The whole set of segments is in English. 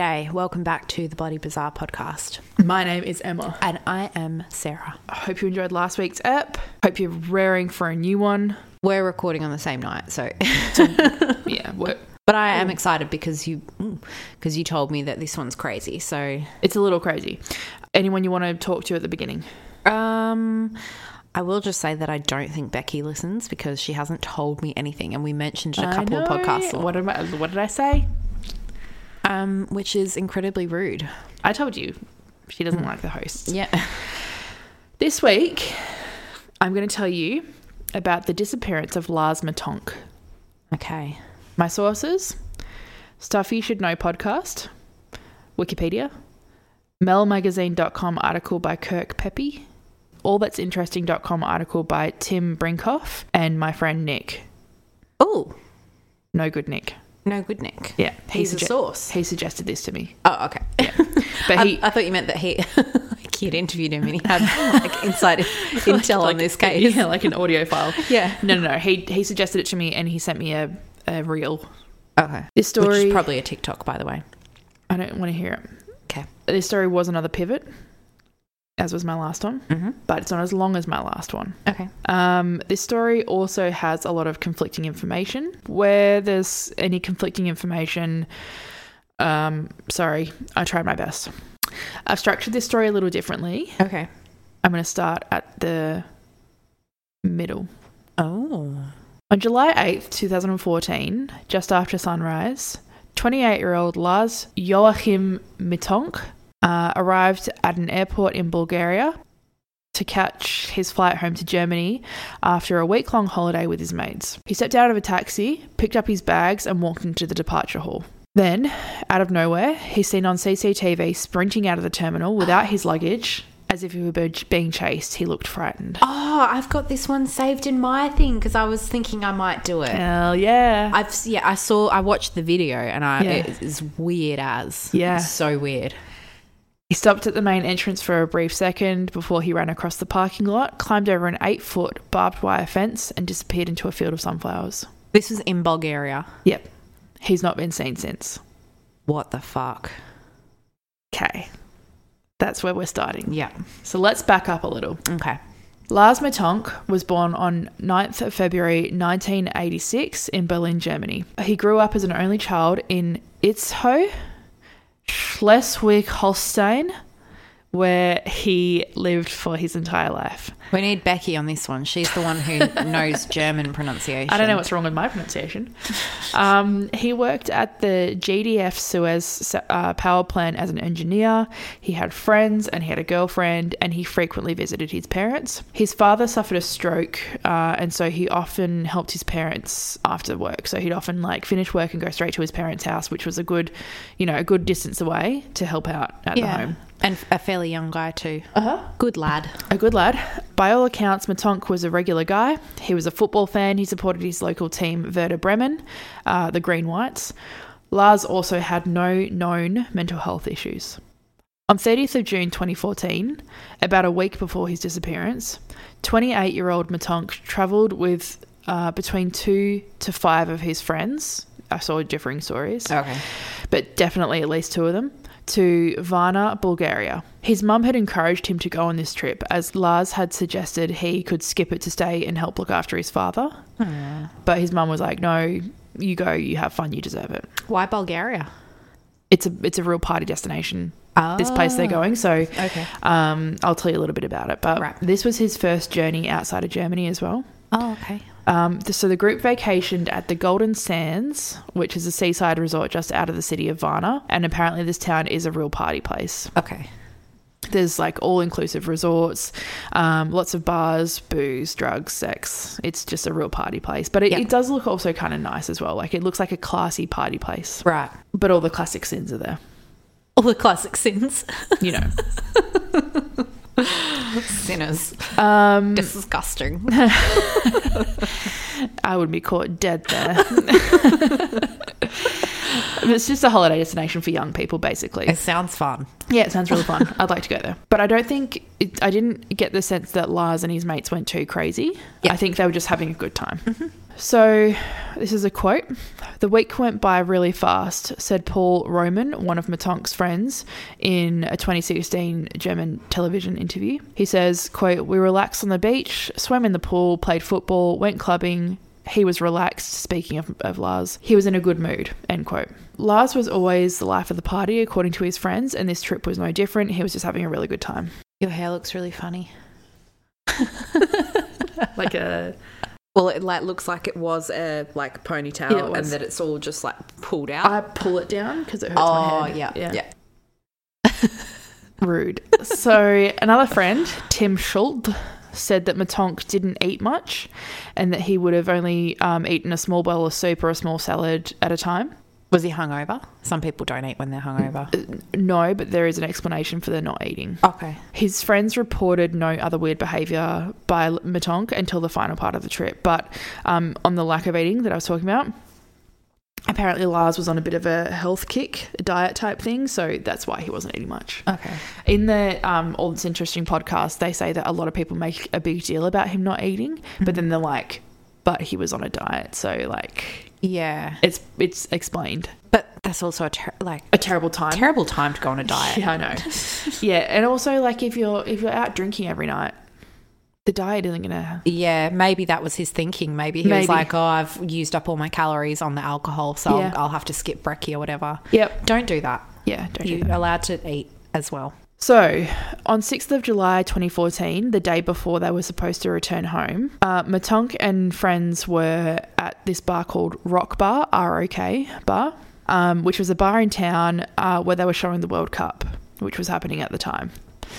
G'day, welcome back to the Bloody Bizarre podcast. My name is Emma. And I am Sarah. I hope you enjoyed last week's ep. Hope you're raring for a new one. We're recording on the same night, so. Yeah, we're, but I am excited because you because you told me that this one's crazy. So, it's a little crazy. Anyone you want to talk to at the beginning? um, I will just say that I don't think Becky listens because she hasn't told me anything, and we mentioned it a couple of podcasts, What, am I, what did I say? Um, which is incredibly rude. I told you she doesn't like the host. Yeah. This week, I'm going to tell you about the disappearance of Lars Mittank. Okay. My sources Stuff You Should Know podcast, Wikipedia, melmagazine.com article by Kirk Pepe, allthat'sinteresting.com article by Tim Brinkoff, and my friend Nick. Oh, No good Nick. No good, Nick. Yeah, He's a sugge- source. He suggested this to me. Oh, okay. Yeah. But I, he, I thought you meant that he like he'd interviewed him and he had like inside intel on this case. Yeah, like an audio file. Yeah. No, no, no. He he suggested it to me, and he sent me a, a reel. Okay. This Which story. is probably a TikTok, by the way. I don't want to hear it. Okay. This story was another pivot, as was my last one, Mm-hmm. but it's not as long as my last one. Okay. Um, this story also has a lot of conflicting information. Where there's any conflicting information, um, sorry, I tried my best. I've structured this story a little differently. Okay. I'm going to start at the middle. Oh. On July 8th, 2014, just after sunrise, 28 year old Lars Joachim Mittank uh, arrived at an airport in Bulgaria to catch his flight home to Germany after a week long holiday with his mates. He stepped out of a taxi, picked up his bags, and walked into the departure hall. Then, out of nowhere, he's seen on CCTV sprinting out of the terminal without his luggage. As if he were being chased, he looked frightened. Oh, I've got this one saved in my thing because I was thinking I might do it. Hell yeah. I've yeah, I saw I watched the video and I Yeah. it is weird as. Yeah. It's so weird. He stopped at the main entrance for a brief second before he ran across the parking lot, climbed over an eight foot barbed wire fence, and disappeared into a field of sunflowers. This was in Bulgaria. Yep. He's not been seen since. What the fuck? Okay. That's where we're starting. Yeah. So let's back up a little. Okay. Lars Mittank was born on 9th of February 1986 in Berlin, Germany. He grew up as an only child in Itzehoe, Schleswig-Holstein, where he lived for his entire life. We need Becky on this one. She's the one who knows German pronunciation. I don't know what's wrong with my pronunciation. Um, he worked at the GDF Suez uh, power plant as an engineer. He had friends and he had a girlfriend, and he frequently visited his parents. His father suffered a stroke, uh, and so he often helped his parents after work. So he'd often like finish work and go straight to his parents' house, which was a good, you know, a good distance away to help out at the home. And a fairly young guy too. Uh huh. Good lad. A good lad. By all accounts, Mittank was a regular guy. He was a football fan. He supported his local team, Werder Bremen, uh, the Green Whites. Lars also had no known mental health issues. On 30th of June 2014, about a week before his disappearance, 28 year old Mittank travelled with uh, between two to five of his friends. I saw differing stories Okay. but definitely at least two of them, to Varna, Bulgaria. His mum had encouraged him to go on this trip as Lars had suggested he could skip it to stay and help look after his father. But his mum was like, no, you go, you have fun, you deserve it. Why Bulgaria? It's a it's a real party destination. This place they're going, so Okay. um, I'll tell you a little bit about it. But Right. this was his first journey outside of Germany as well. Oh, okay. Um, so the group vacationed at the Golden Sands, which is a seaside resort just out of the city of Varna, and apparently this town is a real party place. Okay. There's like all-inclusive resorts, um, lots of bars, booze, drugs, sex. It's just a real party place, but it, Yeah. it does look also kind of nice as well. Like it looks like a classy party place, Right. but all the classic sins are there. All the classic sins. You know. Sinners. Um, Disgusting. I would be caught dead there. it's just a holiday destination for young people, basically. It sounds fun. Yeah, it sounds really fun. I'd like to go there. But I don't think, it, I didn't get the sense that Lars and his mates went too crazy. Yeah. I think they were just having a good time. Mm-hmm. So, this is a quote. The week went by really fast, said Paul Roman, one of Mittank's friends, in a 2016 German television interview. He says, quote, We relaxed on the beach, swam in the pool, played football, went clubbing. He was relaxed, speaking of, of Lars. He was in a good mood, end quote. Lars was always the life of the party, according to his friends, and this trip was no different. He was just having a really good time. Your hair looks really funny. Like a Well, it like looks like it was a like ponytail, Yeah, and that it's all just like pulled out. I pull it down because it hurts oh my head. yeah, yeah, Rude. So another friend, Tim Schult, said that Mittank didn't eat much, and that he would have only um, eaten a small bowl of soup or a small salad at a time. Was he hungover? Some people don't eat when they're hungover. No, but there is an explanation for the not eating. Okay. His friends reported no other weird behaviour by Mittank until the final part of the trip. But um, on the lack of eating that I was talking about, apparently Lars was on a bit of a health kick, a diet type thing, so that's why he wasn't eating much. Okay. In the um, All This Interesting podcast, they say that a lot of people make a big deal about him not eating, but then they're like, but he was on a diet, so like Yeah, it's it's explained. but that's also a ter- like A terrible time. terrible time to go on a diet. Yeah, I know. yeah, and also like if you're if you're out drinking every night, the diet isn't gonna. Yeah, maybe that was his thinking. Maybe he was like, "Oh, I've used up all my calories on the alcohol, so Yeah. I'll, I'll have to skip brekkie or whatever." Yep. Don't do that. Yeah. Don't do You're that. allowed to eat as well. So, on 6th of July 2014, the day before they were supposed to return home, uh, Mittank and friends were at this bar called Rock Bar, R O K Bar, um, which was a bar in town uh, where they were showing the World Cup, which was happening at the time.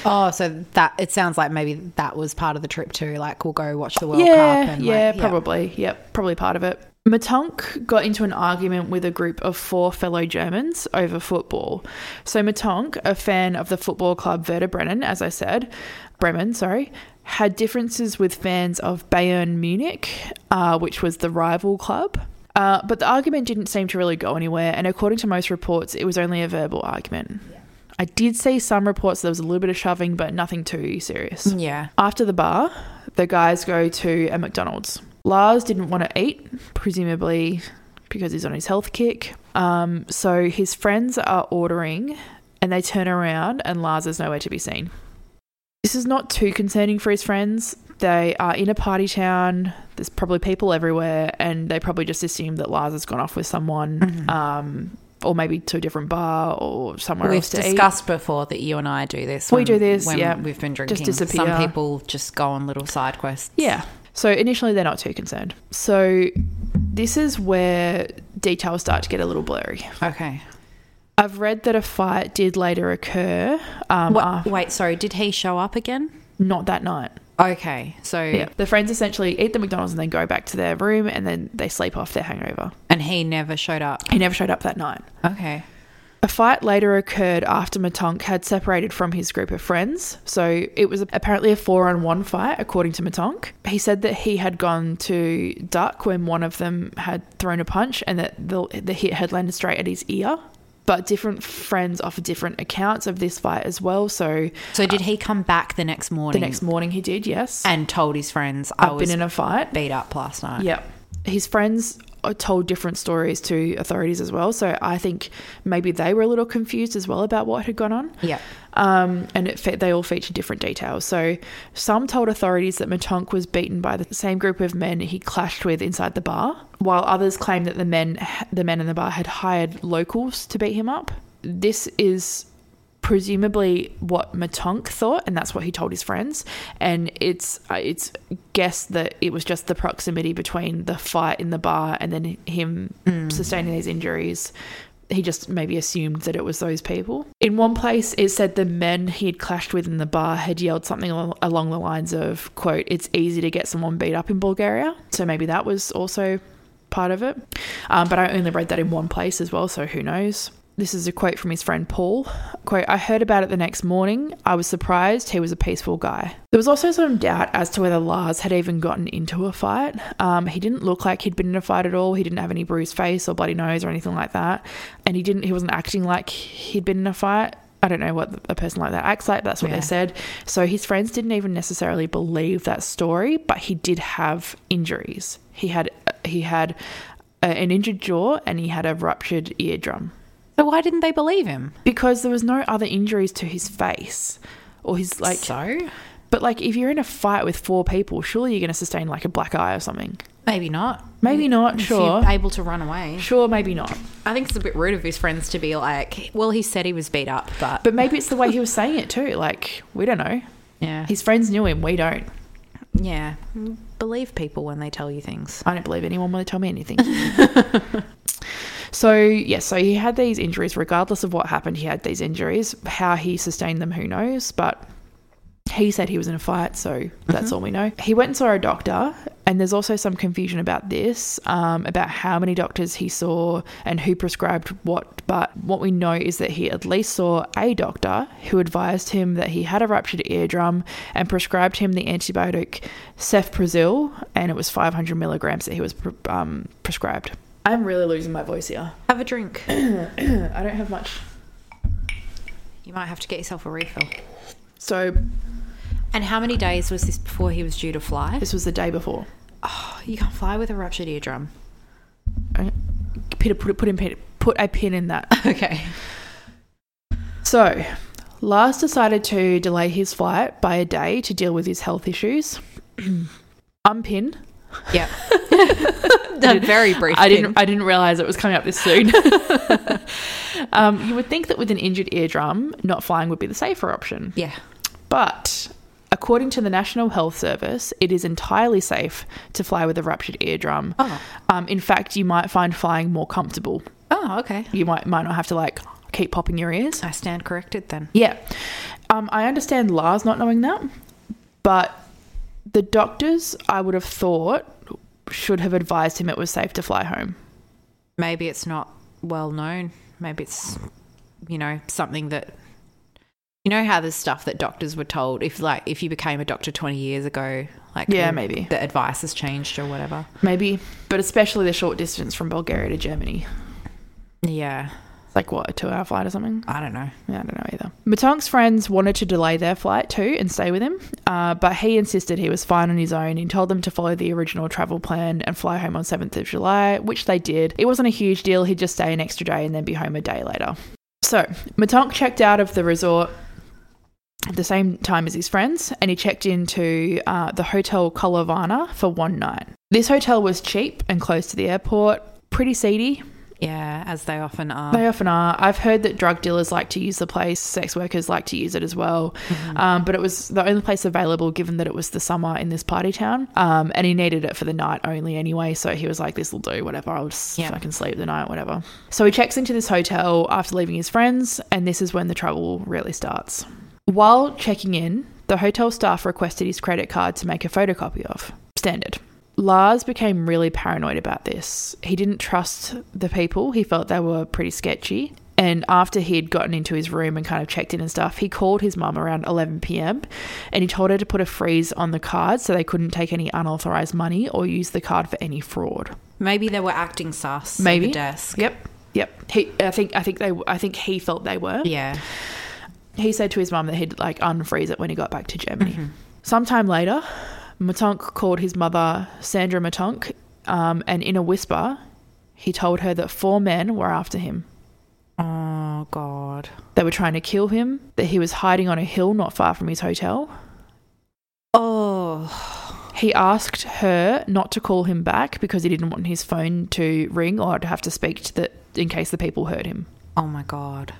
Oh, so that it sounds like maybe that was part of the trip too. Like we'll go watch the World yeah, Cup. And yeah, like, probably. Yep, probably part of it. Mittank got into an argument with a group of four fellow Germans over football. So Mittank, a fan of the football club Werder Bremen, as I said, Bremen, sorry, had differences with fans of Bayern Munich, uh, which was the rival club. Uh, but the argument didn't seem to really go anywhere, and according to most reports, it was only a verbal argument. I did see some reports there was a little bit of shoving, but nothing too serious. Yeah. After the bar, the guys go to a McDonald's. Lars didn't want to eat, presumably because he's on his health kick. Um, so his friends are ordering and they turn around and Lars is nowhere to be seen. This is not too concerning for his friends. They are in a party town. There's probably people everywhere, and they probably just assume that Lars has gone off with someone, um, or maybe to a different bar or somewhere We've else to eat. discussed before that you and I do this. We do this, when yeah. We've been Just drinking. disappear. Some people just go on little side quests. Yeah. So initially they're not too concerned. So this is where details start to get a little blurry. Okay. I've read that a fight did later occur. Um, What, af- wait, sorry. Did he show up again? not that night. Okay. So Yeah. The friends essentially eat the McDonald's and then go back to their room and then they sleep off their hangover. and he never showed up. He never showed up that night. Okay. A fight later occurred after Mittank had separated from his group of friends. So it was apparently a four on one fight, according to Mittank. He said that he had gone to duck when one of them had thrown a punch and that the, the hit had landed straight at his ear. But different friends offer different accounts of this fight as well. So So did he come back the next morning? the next morning he did, yes. and told his friends I I've was been in a fight. beat up last night. Yep. His friends told different stories to authorities as well. So I think maybe they were a little confused as well about what had gone on. Yeah. Um, and it fe- they all feature different details. So some told authorities that Mittank was beaten by the same group of men he clashed with inside the bar, while others claimed that the men the men in the bar had hired locals to beat him up. This is presumably what Mittank thought, and that's what he told his friends. And it's uh, it's guessed that it was just the proximity between the fight in the bar and then him sustaining these injuries. He just maybe assumed that it was those people. In one place, it said the men he had clashed with in the bar had yelled something along the lines of, "quote It's easy to get someone beat up in Bulgaria." So maybe that was also part of it. Um, but I only read that in one place as well, so who knows? This is a quote from his friend Paul. Quote, I heard about it the next morning. I was surprised he was a peaceful guy. There was also some doubt as to whether Lars had even gotten into a fight. Um, he didn't look like he'd been in a fight at all. He didn't have any bruised face or bloody nose or anything like that. And he didn't he wasn't acting like he'd been in a fight. I don't know what a person like that acts like. That's what Yeah. they said. So his friends didn't even necessarily believe that story, but he did have injuries. He had he had a, an injured jaw and he had a ruptured eardrum So why didn't they believe him? because there was no other injuries to his face or his like. so But like, if you're in a fight with four people, surely you're going to sustain like a black eye or something. maybe not. Maybe not. If Sure. you're able to run away. Sure, maybe not. I think it's a bit rude of his friends to be like, well, he said he was beat up, but, But maybe it's the way he was saying it too. Like, we don't know. yeah, His friends knew him. We don't. yeah. Believe people when they tell you things. I don't believe anyone when they tell me anything. so, yes, so he had these injuries. Regardless of what happened, he had these injuries. How he sustained them, who knows? But he said he was in a fight, so that's all we know. He went and saw a doctor, and there's also some confusion about this, um, about how many doctors he saw and who prescribed what. But what we know is that he at least saw a doctor who advised him that he had a ruptured eardrum and prescribed him the antibiotic cefprozil, and it was 500 milligrams that he was um, prescribed. I'm really losing my voice here. Have a drink. I don't have much. You might have to get yourself a refill. So And how many days was this before he was due to fly? this was the day before. Oh, you can't fly with a ruptured eardrum. Peter, put, put, in, pin- put a pin in that. Okay. So, Lars decided to delay his flight by a day to deal with his health issues. Unpin. Yeah. very brief. I didn't. I didn't realize it was coming up this soon. um, you would think that with an injured eardrum, not flying would be the safer option. Yeah. But according to the National Health Service, it is entirely safe to fly with a ruptured eardrum. Oh. Um, in fact, you might find flying more comfortable. Oh, okay. You might might not have to like keep popping your ears. I stand corrected then. Yeah. Um, I understand Lars not knowing that, but the doctors, I would have thought, should have advised him it was safe to fly home. Maybe it's not well known. Maybe it's, you know, something that. You know how there's stuff that doctors were told if, like, if you became a doctor 20 years ago, like, Yeah, the- maybe. the advice has changed or whatever. Maybe, but especially the short distance from Bulgaria to Germany. Yeah, like what, a two hour flight or something? I don't know. Yeah, I don't know either. Mittank's friends wanted to delay their flight too and stay with him, uh, but he insisted he was fine on his own. He told them to follow the original travel plan and fly home on 7th of July, which they did. It wasn't a huge deal. He'd just stay an extra day and then be home a day later. So, Mittank checked out of the resort at the same time as his friends and he checked into uh, the Hotel Kolovana for one night. This hotel was cheap and close to the airport, pretty seedy, Yeah, as they often are. they often are. I've heard that drug dealers like to use the place, sex workers like to use it as well. Um, but it was the only place available given that it was the summer in this party town. Um, and he needed it for the night only anyway. So he was like, this will do, whatever. I'll just Yeah. fucking sleep the night, whatever. So he checks into this hotel after leaving his friends. And this is when the trouble really starts. While checking in, the hotel staff requested his credit card to make a photocopy of. Standard. Lars became really paranoid about this. He didn't trust the people, he felt they were pretty sketchy. And after he'd gotten into his room and kind of checked in and stuff, he called his mum around 11 pm and he told her to put a freeze on the card so they couldn't take any unauthorized money or use the card for any fraud. Maybe they were acting sus. at Maybe. the desk. Yep. Yep. He, I think I think they I think he felt they were. Yeah. He said to his mum that he'd like unfreeze it when he got back to Germany. Mm-hmm. Sometime later, Mittank called his mother, Sandra Mittank, um, and in a whisper, he told her that four men were after him. Oh God. They were trying to kill him, that he was hiding on a hill not far from his hotel. Oh. He asked her not to call him back because he didn't want his phone to ring or to have to speak to the in case the people heard him. Oh my God.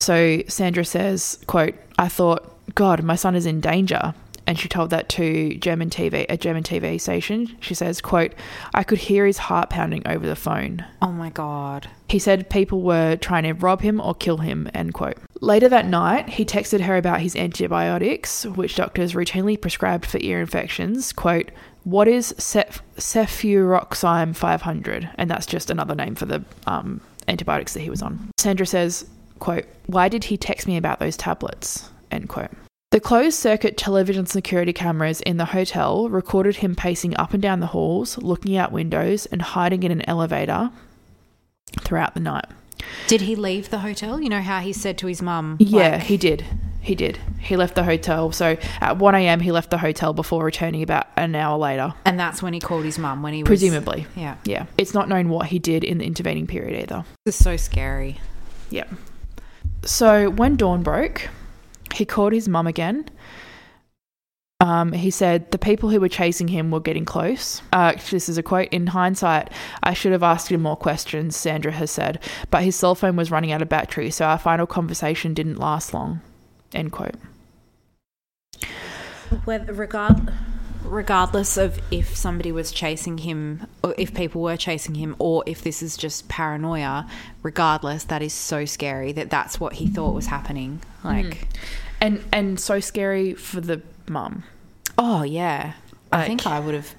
So Sandra says, quote, I thought, God, my son is in danger. And she told that to German TV, a German TV station. She says, quote, I could hear his heart pounding over the phone. Oh my God. He said people were trying to rob him or kill him, end quote. Later that night, he texted her about his antibiotics, which doctors routinely prescribed for ear infections. Quote, what is cef- cefuroxime 500? And that's just another name for the um, antibiotics that he was on. Sandra says, quote, Why did he text me about those tablets? End quote. The closed circuit television security cameras in the hotel recorded him pacing up and down the halls, looking out windows, and hiding in an elevator throughout the night. Did he leave the hotel? You know how he said to his mum? Yeah, like- he did. He did. He left the hotel. So at 1 a.m., he left the hotel before returning about an hour later, and that's when he called his mum when he was presumably. Yeah, Yeah. It's not known what he did in the intervening period either. it's so scary. Yeah. So when dawn broke, he called his mum again. Um, he said the people who were chasing him were getting close. Uh, this is a quote. In hindsight, I should have asked him more questions, Sandra has said, but his cell phone was running out of battery, so our final conversation didn't last long. End quote. Whether regard regardless of if somebody was chasing him or if people were chasing him or if this is just paranoia regardless that is so scary that that's what he thought was happening hmm. like And and so scary for the mum. oh yeah. I think i would have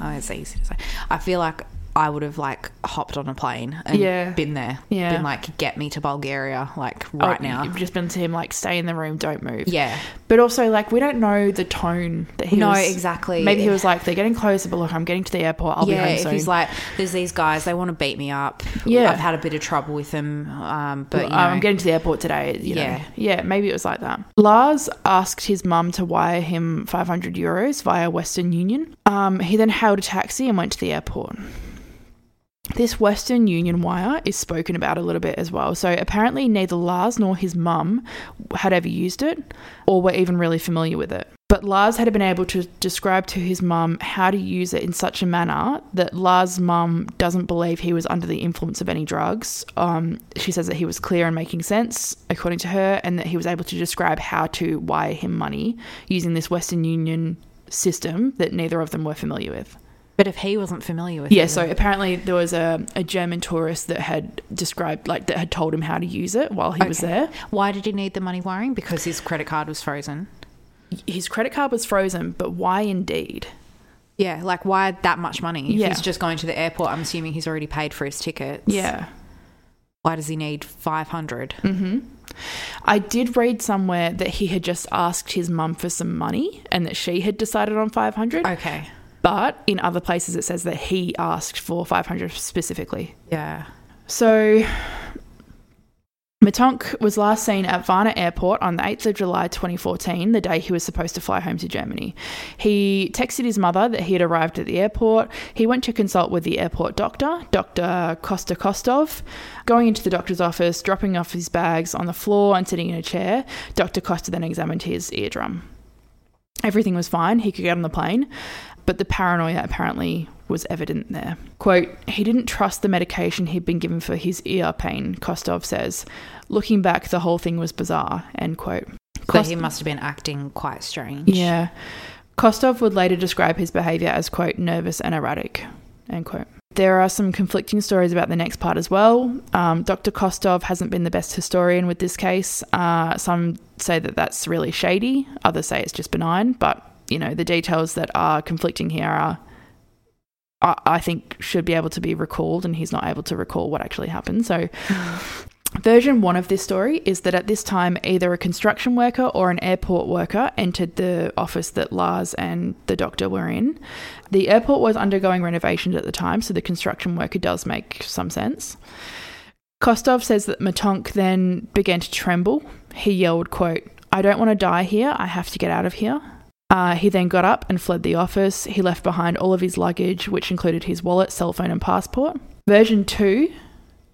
oh, it's easy to say. I feel like i would have like hopped on a plane and Yeah. been there Yeah. been like get me to bulgaria like right Oh, now You've just been to him like stay in the room, don't move. yeah But also like we don't know the tone that he No, was exactly. Maybe he was like, They're getting closer, but look, I'm getting to the airport, I'll yeah, be home soon. he's like, there's these guys, they want to beat me up. Yeah. I've had a bit of trouble with them, um, but you know, "Oh, I'm getting to the airport today. You know. Yeah. Yeah, maybe it was like that. Lars asked his mum to wire him 500 euros via Western Union. Um, he then hailed a taxi and went to the airport. This Western Union wire is spoken about a little bit as well. So apparently, neither Lars nor his mum had ever used it or were even really familiar with it. But Lars had been able to describe to his mum how to use it in such a manner that Lars' mum doesn't believe he was under the influence of any drugs. Um, she says that he was clear and making sense, according to her, and that he was able to describe how to wire him money using this Western Union system that neither of them were familiar with. But if he wasn't familiar with it. Yeah, it, so apparently there was a, a German tourist that had described, like, that had told him how to use it while he was there. why did he need the money wiring? Because his credit card was frozen. His credit card was frozen, but why indeed? Yeah, like why that much money? If Yeah. he's just going to the airport, I'm assuming he's already paid for his tickets. Yeah. Why does he need 500? hmm I did read somewhere that he had just asked his mum for some money and that she had decided on 500. Okay. But in other places it says that he asked for 500 specifically. Yeah. So Mittank was last seen at Varna Airport on the 8th of July 2014, the day he was supposed to fly home to Germany. He texted his mother that he had arrived at the airport. He went to consult with the airport doctor, Dr. Kosta Kostov. Going into the doctor's office, dropping off his bags on the floor and sitting in a chair, Dr. Costa then examined his eardrum. Everything was fine. He could get on the plane, but the paranoia apparently was evident there. Quote, he didn't trust the medication he'd been given for his ear pain, Kostov says. Looking back, the whole thing was bizarre, end quote. So he must have been acting quite strange. yeah. Kostov would later describe his behaviour as, quote, nervous and erratic, end quote. There are some conflicting stories about the next part as well. Um, Dr. Kostov hasn't been the best historian with this case. Uh, some say that that's really shady, others say it's just benign, but, you know, the details that are conflicting here are, I, I think, should be able to be recalled, and he's not able to recall what actually happened. So, Version one of this story is that at this time, either a construction worker or an airport worker entered the office that Lars and the doctor were in. The airport was undergoing renovations at the time, so the construction worker does make some sense. Kostov says that Mittank then began to tremble. He yelled, quote, I don't want to die here. I have to get out of here. Uh, he then got up and fled the office. He left behind all of his luggage, which included his wallet, cell phone, and passport. Version 2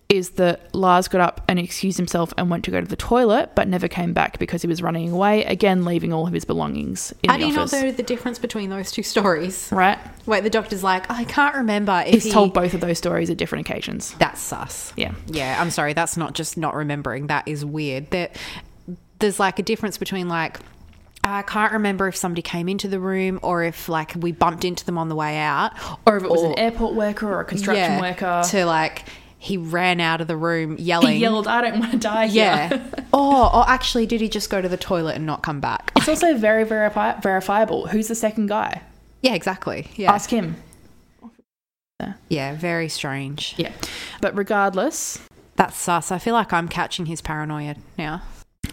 is that Lars got up and excused himself and went to go to the toilet, but never came back because he was running away, again leaving all of his belongings in How the do you office. not know the difference between those two stories? right? Wait, the doctor's like, I can't remember if He's he... told both of those stories at different occasions. That's sus. Yeah. Yeah, I'm sorry. That's not just not remembering. That is weird. That there's like a difference between like Uh, I can't remember if somebody came into the room or if like we bumped into them on the way out, Or if it was Or- an airport worker or a construction Yeah, worker. to like he ran out of the room yelling. he yelled, I don't want to die here. Yeah. or, or actually, did he just go to the toilet and not come back? It's also very verifi- verifiable. Who's the second guy? Yeah, exactly. Yeah. Ask him. Yeah, very strange. Yeah. But regardless, That's sus. I feel like I'm catching his paranoia now.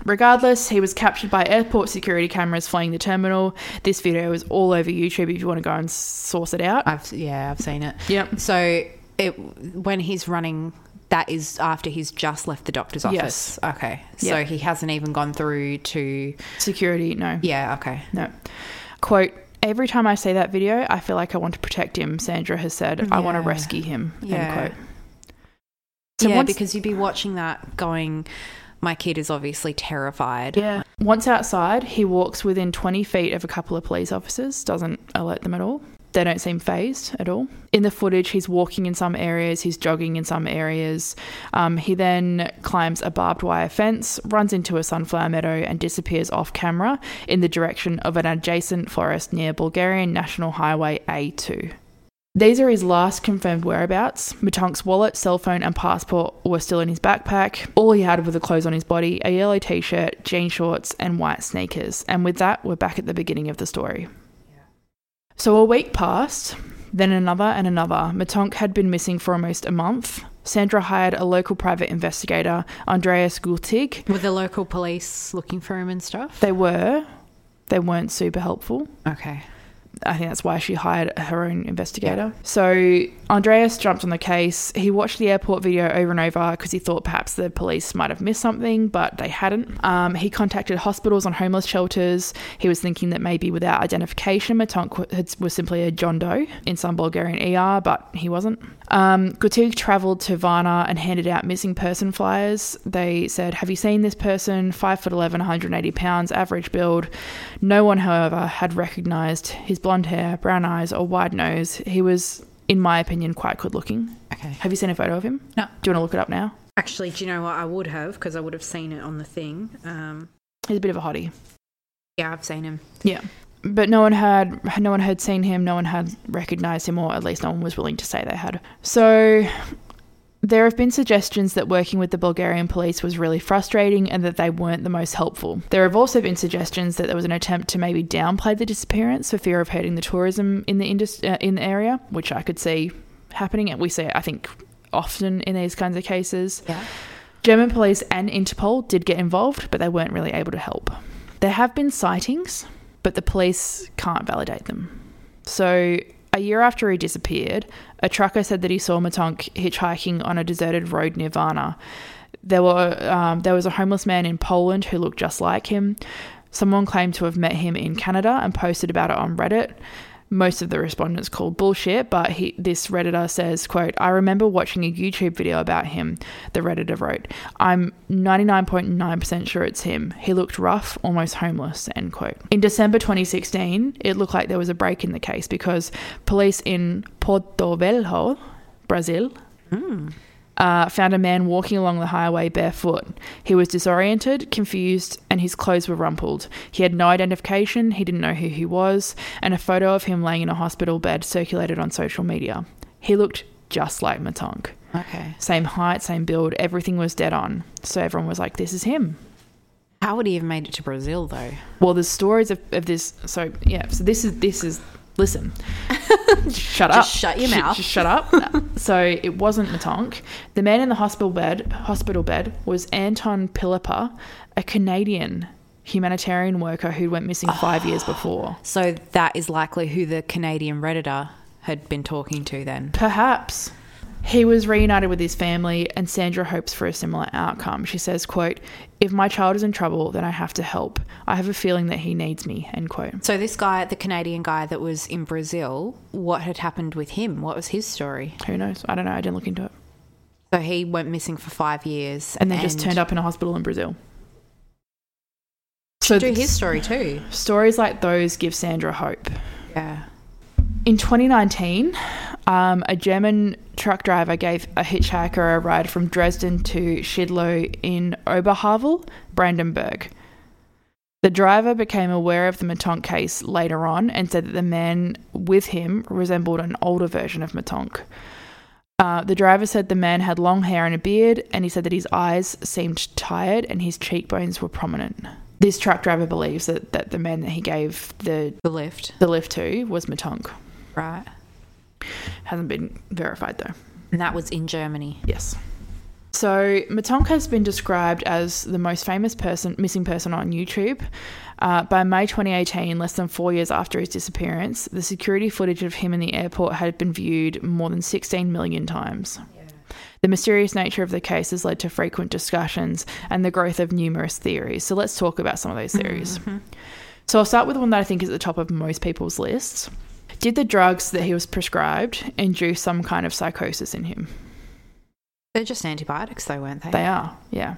Regardless, he was captured by airport security cameras flying the terminal. This video is all over YouTube if you want to go and source it out. I've yeah, I've seen it. Yep. So it when he's running, that is after he's just left the doctor's office. Yes. Okay. So Yeah. he hasn't even gone through to. Security, no. Yeah. Okay. No. Quote, every time I see that video, I feel like I want to protect him, Sandra has said. I want to rescue him. Yeah. End quote. So yeah, because you'd be watching that, going, my kid is obviously terrified. Yeah. Once outside, he walks within 20 feet of a couple of police officers, doesn't alert them at all. They don't seem phased at all. In the footage, he's walking in some areas, he's jogging in some areas. Um, he then climbs a barbed wire fence, runs into a sunflower meadow, and disappears off camera in the direction of an adjacent forest near Bulgarian National Highway A2. These are his last confirmed whereabouts. Mittank's wallet, cell phone, and passport were still in his backpack. All he had were the clothes on his body a yellow t shirt, jean shorts, and white sneakers. And with that, we're back at the beginning of the story. So a week passed, then another and another. Mittank had been missing for almost a month. Sandra hired a local private investigator, Andreas Gultig. Were the local police looking for him and stuff? They were, they weren't super helpful. Okay. I think that's why she hired her own investigator. So Andreas jumped on the case. He watched the airport video over and over because he thought perhaps the police might have missed something, but they hadn't. Um, he contacted hospitals and homeless shelters. He was thinking that maybe without identification, Mittank was simply a John Doe in some Bulgarian ER, but he wasn't. Um, Gutig travelled to Varna and handed out missing person flyers. They said, Have you seen this person? 5 foot 11, 180 pounds, average build. No one, however, had recognised his blonde hair, brown eyes, or wide nose. He was, in my opinion, quite good looking. Okay. Have you seen a photo of him? No. Do you want to look it up now? Actually, do you know what I would have? Because I would have seen it on the thing. Um, He's a bit of a hottie. yeah, I've seen him. Yeah. But no one had no one had seen him, no one had recognized him or at least no one was willing to say they had. So there have been suggestions that working with the Bulgarian police was really frustrating and that they weren't the most helpful. There have also been suggestions that there was an attempt to maybe downplay the disappearance for fear of hurting the tourism in the indus- uh, in the area, which I could see happening and we see it I think often in these kinds of cases. Yeah. German police and Interpol did get involved, but they weren't really able to help. There have been sightings, but the police can't validate them. So, a year after he disappeared, a trucker said that he saw Mittank hitchhiking on a deserted road near Varna. There were um, there was a homeless man in Poland who looked just like him. Someone claimed to have met him in Canada and posted about it on Reddit. Most of the respondents called bullshit, but he, this redditor says, "quote I remember watching a YouTube video about him." The redditor wrote, "I'm 99.9% sure it's him. He looked rough, almost homeless." End quote. In December 2016, it looked like there was a break in the case because police in Porto Velho, Brazil, hmm. Uh, found a man walking along the highway barefoot. He was disoriented, confused, and his clothes were rumpled. He had no identification, he didn't know who he was, and a photo of him laying in a hospital bed circulated on social media. He looked just like Mittank. Okay. Same height, same build, everything was dead on. So everyone was like, this is him. How would he have made it to Brazil, though? Well, the stories of, of this. So, yeah, so this is, this is, listen. shut up. Just shut your mouth. Just shut up. so it wasn't Mittank. The man in the hospital bed, hospital bed was Anton Pilipa, a Canadian humanitarian worker who went missing five years ah. before. So that is likely who the Canadian Redditor had been talking to then. Perhaps. He was reunited with his family and Sandra hopes for a similar outcome. She says, quote, If my child is in trouble, then I have to help. I have a feeling that he needs me, end quote. So this guy, the Canadian guy that was in Brazil, what had happened with him? What was his story? Who knows? I don't know. I didn't look into it. So he went missing for five years, And then just turned up in a hospital in Brazil. So Do his story too. stories like those give Sandra hope. Yeah. In 2019, um, a German truck driver gave a hitchhiker a ride from Dresden to Schildow in Oberhavel, Brandenburg. The driver became aware of the Mittank case later on and said that the man with him resembled an older version of Mittank. Uh, the driver said the man had long hair and a beard, and he said that his eyes seemed tired and his cheekbones were prominent. This truck driver believes that, that the man that he gave the, The lift. the lift to was Mittank. Right. Hasn't been verified though. And that was in Germany. Yes. So Matonka has been described as the most famous person, missing person on YouTube. Uh, by May 2018, less than four years after his disappearance, the security footage of him in the airport had been viewed more than 16 million times. The mysterious nature of the case has led to frequent discussions and the growth of numerous theories. So let's talk about some of those theories. So I'll start with one that I think is at the top of most people's lists. Did the drugs that he was prescribed induce some kind of psychosis in him? They're just antibiotics, though, weren't they? They are, yeah.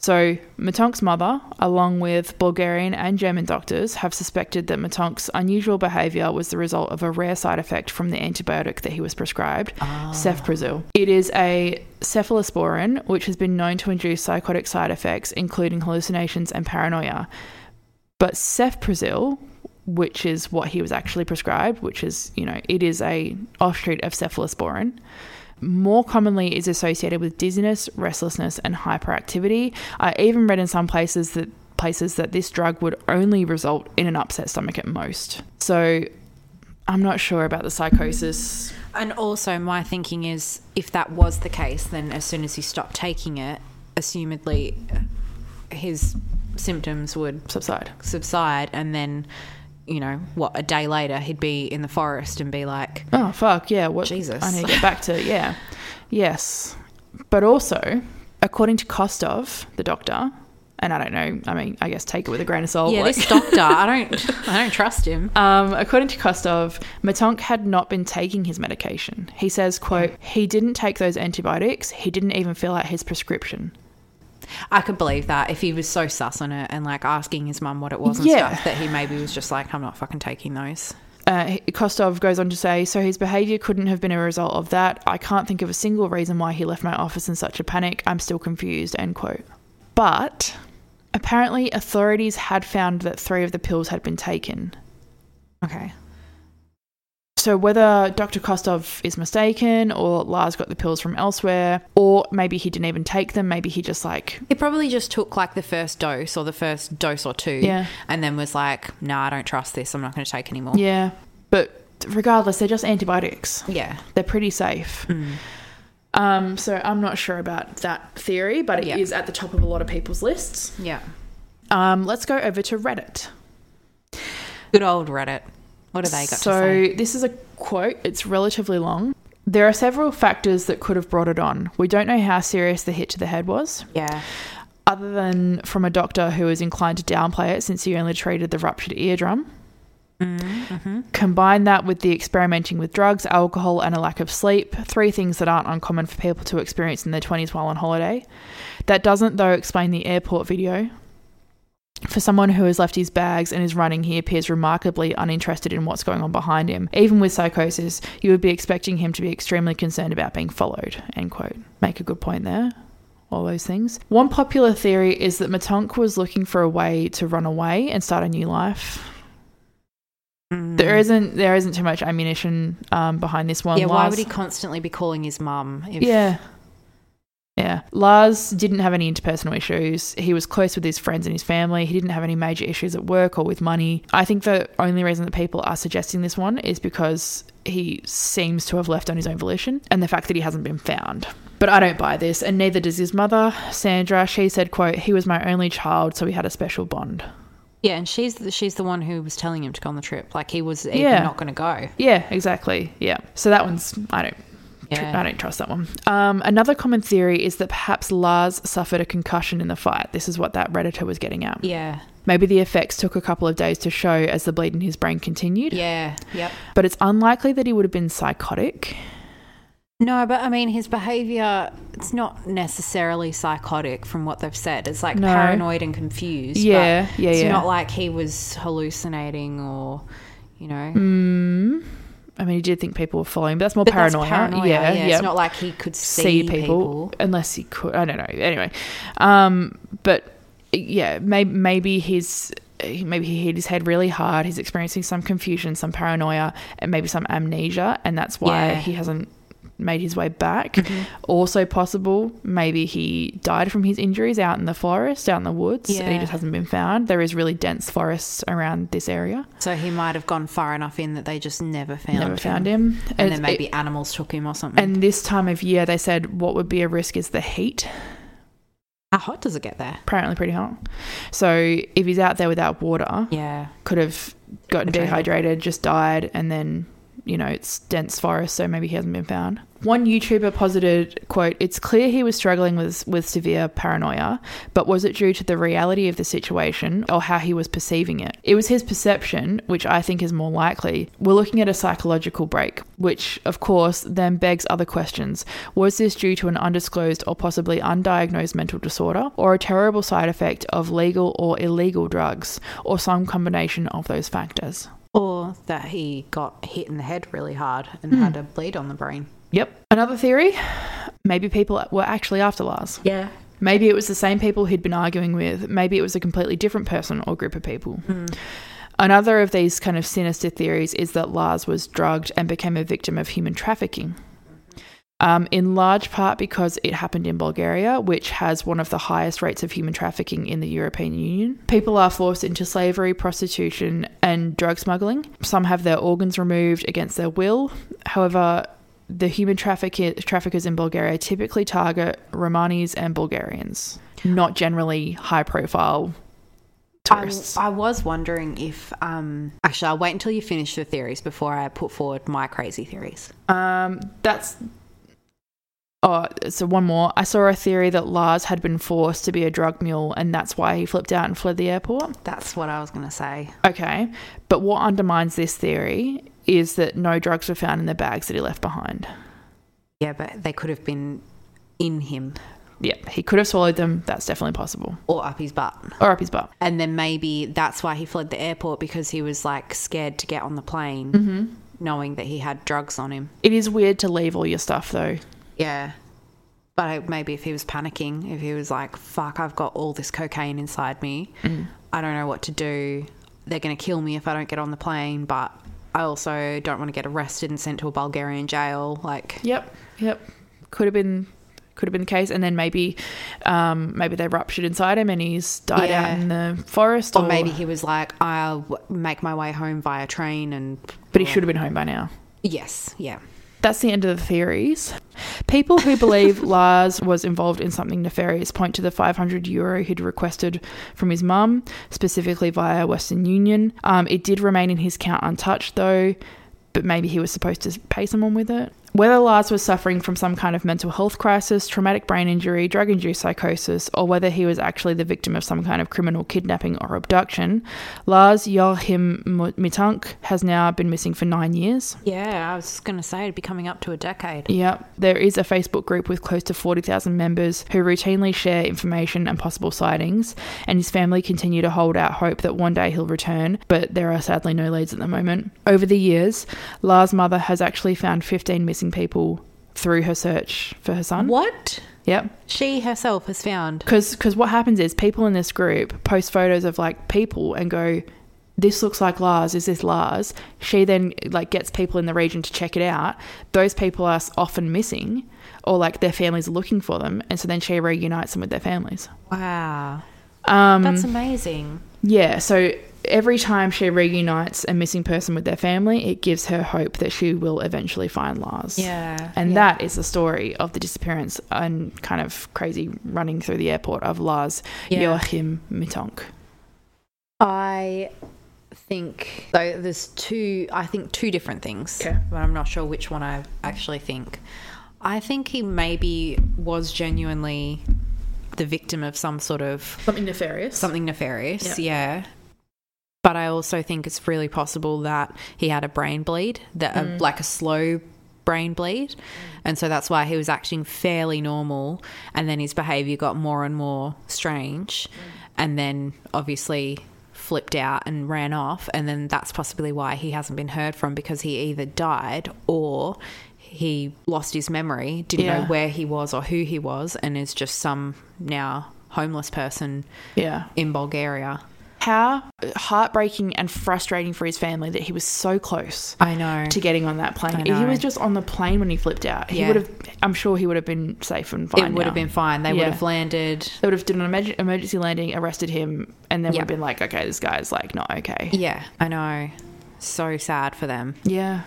So, Mittank's mother, along with Bulgarian and German doctors, have suspected that Mittank's unusual behaviour was the result of a rare side effect from the antibiotic that he was prescribed, ah. cefprozil. It is a cephalosporin, which has been known to induce psychotic side effects, including hallucinations and paranoia. But cefprozil, which is what he was actually prescribed, which is, you know, it is a offshoot of cephalosporin more commonly is associated with dizziness, restlessness, and hyperactivity. I even read in some places that places that this drug would only result in an upset stomach at most. So I'm not sure about the psychosis. And also, my thinking is if that was the case, then as soon as he stopped taking it, assumedly uh, his symptoms would Subside. subside. And then, you know, what, a day later, he'd be in the forest and be like, Oh fuck yeah! What Jesus. I need to get back to yeah, yes, but also according to Kostov, the doctor, and I don't know. I mean, I guess take it with a grain of salt. yeah, like- this doctor, I don't, I don't trust him. Um, according to Kostov, Mittank had not been taking his medication. He says, quote, he didn't take those antibiotics. He didn't even fill out his prescription. I could believe that if he was so sus on it and like asking his mum what it was and Yeah. stuff, that he maybe was just like, I'm not fucking taking those. Uh, Kostov goes on to say, so his behavior couldn't have been a result of that. I can't think of a single reason why he left my office in such a panic. I'm still confused, end quote. But apparently, authorities had found that three of the pills had been taken. Okay. So whether Dr. Kostov is mistaken or Lars got the pills from elsewhere, or maybe he didn't even take them, maybe he just like He probably just took like the first dose or the first dose or two Yeah. and then was like, no, I don't trust this. I'm not going to take anymore. Yeah, but regardless, they're just antibiotics. Yeah. They're pretty safe. Um, so I'm not sure about that theory, but it is Yeah. at the top of a lot of people's lists. Yeah. Um, let's go over to Reddit. Good old Reddit. What do they got so to say? this is a quote. It's relatively long. There are several factors that could have brought it on. We don't know how serious the hit to the head was. Yeah. other than from a doctor who was inclined to downplay it since he only treated the ruptured eardrum. Mm, mm-hmm. Combine that with the experimenting with drugs, alcohol, and a lack of sleep, three things that aren't uncommon for people to experience in their 20s while on holiday. That doesn't, though, explain the airport video. For someone who has left his bags and is running, he appears remarkably uninterested in what's going on behind him. Even with psychosis, you would be expecting him to be extremely concerned about being followed. End quote. Make a good point there all those things. One popular theory is that Mittank was looking for a way to run away and start a new life. There isn't there isn't too much ammunition um, behind this one. yeah, why would he constantly be calling his mum? If, Yeah. Yeah. Lars didn't have any interpersonal issues. He was close with his friends and his family. He didn't have any major issues at work or with money. I think the only reason that people are suggesting this one is because he seems to have left on his own volition and the fact that he hasn't been found. But I don't buy this, and neither does his mother, Sandra. She said, quote, he was my only child, so we had a special bond. Yeah, and she's the, she's the one who was telling him to go on the trip. Like he was even Yeah. not going to go. Yeah, exactly. Yeah. So that one's I don't Yeah. I don't trust that one. Um, another common theory is that perhaps Lars suffered a concussion in the fight. This is what that redditor was getting at. Yeah. Maybe the effects took a couple of days to show as the bleed in his brain continued. Yeah. Yep. But it's unlikely that he would have been psychotic. No, but I mean, his behavior, it's not necessarily psychotic from what they've said. It's like No. paranoid and confused. Yeah, yeah, It's yeah. not like he was hallucinating or, you know. Mm, I mean, he did think people were following, but that's more But that's paranoia. paranoia. Yeah, Yeah, yeah. It's not like he could see, see people, unless he could. I don't know. Anyway, um, but yeah, maybe maybe he's maybe he hit his head really hard. He's experiencing some confusion, some paranoia, and maybe some amnesia, and that's why Yeah. he hasn't made his way back. Mm-hmm. Also possible, maybe he died from his injuries out in the forest, out in the woods, and he just hasn't been found. There is really dense forests around this area. So he might have gone far enough in that they just never found Never him. found him. And, it's- then maybe it- animals took him or something. and this time of year, they said what would be a risk is the heat. how hot does it get there? Apparently, pretty hot. So if he's out there without water, Yeah. could have gotten dehydrated, just died, and then you know it's dense forest, so maybe he hasn't been found. One YouTuber posited, "quote It's clear he was struggling with with severe paranoia, but was it due to the reality of the situation or how he was perceiving it? It was his perception, which I think is more likely. We're looking at a psychological break, which of course then begs other questions. Was this due to an undisclosed or possibly undiagnosed mental disorder, or a terrible side effect of legal or illegal drugs, or some combination of those factors?" Or that he got hit in the head really hard and Hmm. had a bleed on the brain. Yep. Another theory maybe people were actually after Lars. Yeah. Maybe it was the same people he'd been arguing with. Maybe it was a completely different person or group of people. Another of these kind of sinister theories is that Lars was drugged and became a victim of human trafficking. Um, in large part because it happened in Bulgaria, which has one of the highest rates of human trafficking in the European Union. People are forced into slavery, prostitution, and drug smuggling. Some have their organs removed against their will. However, the human traffic- traffickers in Bulgaria typically target Romanis and Bulgarians, not generally high profile tourists. I, I was wondering if. Um, actually, I'll wait until you finish the theories before I put forward my crazy theories. Um, that's. Oh, so one more. I saw a theory that Lars had been forced to be a drug mule, and that's why he flipped out and fled the airport. That's what I was going to say. Okay, but what undermines this theory is that no drugs were found in the bags that he left behind. Yeah, but they could have been in him Yeah, he could have swallowed them. That's definitely possible, or up his butt. or up his butt. And then maybe that's why he fled the airport because he was like scared to get on the plane, Mm-hmm. knowing that he had drugs on him. It is weird to leave all your stuff though. Yeah. But maybe if he was panicking, if he was like, fuck, I've got all this cocaine inside me, I don't know what to do. They're going to kill me if I don't get on the plane, but I also don't want to get arrested and sent to a Bulgarian jail. Like, Yep, yep. Could have been, could have been the case, and then maybe, um, maybe they ruptured inside him and he's died Yeah. out in the forest, or maybe he was like, I'll make my way home via train and. but he should have been home by now. Yes, yeah. That's the end of the theories. People who believe Lars was involved in something nefarious point to the 500 euro he'd requested from his mum, specifically via Western Union. Um, it did remain in his account untouched, though, but maybe he was supposed to pay someone with it. Whether Lars was suffering from some kind of mental health crisis, traumatic brain injury, drug induced psychosis, or whether he was actually the victim of some kind of criminal kidnapping or abduction, Lars Joachim Mittank has now been missing for nine years. Yeah, I was going to say it'd be coming up to a decade. Yep. There is a Facebook group with close to 40,000 members who routinely share information and possible sightings, and his family continue to hold out hope that one day he'll return, but there are sadly no leads at the moment. Over the years, Lars' mother has actually found 15 missing people through her search for her son. What? Yep. She herself has found. Because what happens is people in this group post photos of like people and go, this looks like Lars. Is this Lars? She then like gets people in the region to check it out. Those people are often missing, or like their families are looking for them, and so then she reunites them with their families. Wow. Um, That's amazing. yeah. So every time she reunites a missing person with their family, it gives her hope that she will eventually find Lars. Yeah. And yeah. that is the story of the disappearance and kind of crazy running through the airport of Lars Yeah. Joachim Mittank. I think so there's two I think two different things. Okay. But I'm not sure which one I actually think. I think he maybe was genuinely the victim of some sort of Something nefarious. something nefarious, Yeah. yeah. But I also think it's really possible that he had a brain bleed, that a, mm. like a slow brain bleed, and so that's why he was acting fairly normal, and then his behavior got more and more strange, mm. and then obviously flipped out and ran off, and then that's possibly why he hasn't been heard from because he either died or he lost his memory, didn't Yeah. know where he was or who he was, and is just some now homeless person Yeah. in Bulgaria. How heartbreaking and frustrating for his family that he was so close I know. to getting on that plane. If he was just on the plane when he flipped out, he Yeah. would have. I'm sure he would have been safe and fine. it would have been fine. They Yeah. would have landed. They would have done an emerg- emergency landing, arrested him, and then would have been like, okay, this guy's like not okay. Yeah, I know. So sad for them. Yeah.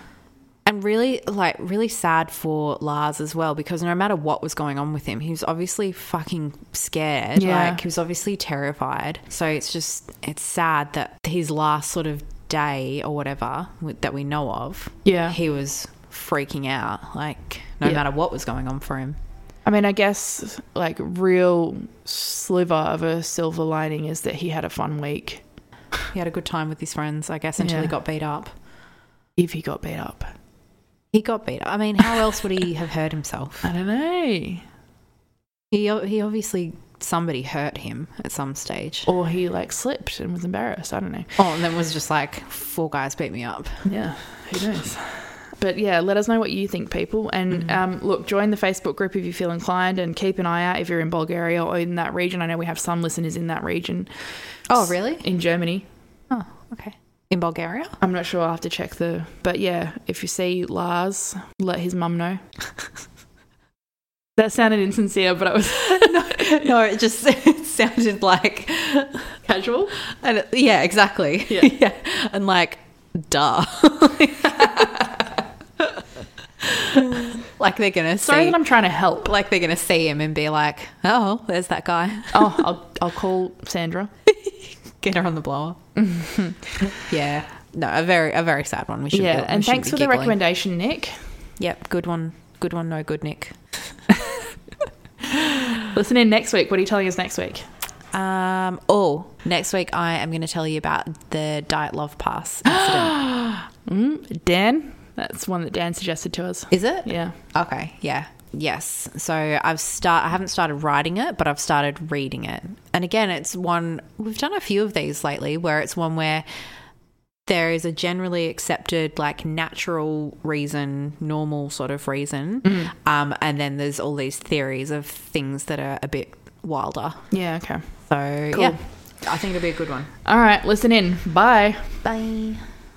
And really, like, really sad for Lars as well because no matter what was going on with him, he was obviously fucking scared. Yeah. Like, he was obviously terrified. So it's just, it's sad that his last sort of day or whatever that we know of, Yeah. he was freaking out. Like, no Yeah. matter what was going on for him. I mean, I guess like real sliver of a silver lining is that he had a fun week. He had a good time with his friends, I guess, until Yeah. he got beat up. If he got beat up, He got beat up. I mean, how else would he have hurt himself? I don't know. He, he obviously, somebody hurt him at some stage. Or he like slipped and was embarrassed. I don't know. Oh, and then was just like, four guys beat me up. Yeah, who knows? But yeah, let us know what you think, people. And um, look, join the Facebook group if you feel inclined, and keep an eye out if you're in Bulgaria or in that region. I know we have some listeners in that region. Oh, really? In Germany, Oh, okay. In Bulgaria? I'm not sure. I'll have to check the. But yeah, if you see Lars, let his mum know. that sounded insincere, but I was no, it just it sounded like casual. and it- yeah, exactly. Yeah. And like, duh. like they're gonna Sorry see that I'm trying to help. like they're gonna see him and be like, Oh, there's that guy. Oh, I'll I'll call Sandra. Get her on the blower. yeah. No, a very a very sad one. We should be- Yeah, we and thanks be for the recommendation, Nick. Yep, good one. Good one, no good Nick. Listen in next week. What are you telling us next week? Um, oh, next week I am going to tell you about the Dyatlov Pass incident. Mm, Dan, that's one that Dan suggested to us. Is it? Yeah. Okay. Yeah. Yes. So I've start. I haven't started writing it, but I've started reading it. And again, it's one we've done a few of these lately, where it's one where there is a generally accepted, like natural reason, normal sort of reason, um, and then there's all these theories of things that are a bit wilder. Yeah. Okay. So Cool. yeah, I think it'll be a good one. All right. Listen in. Bye. Bye.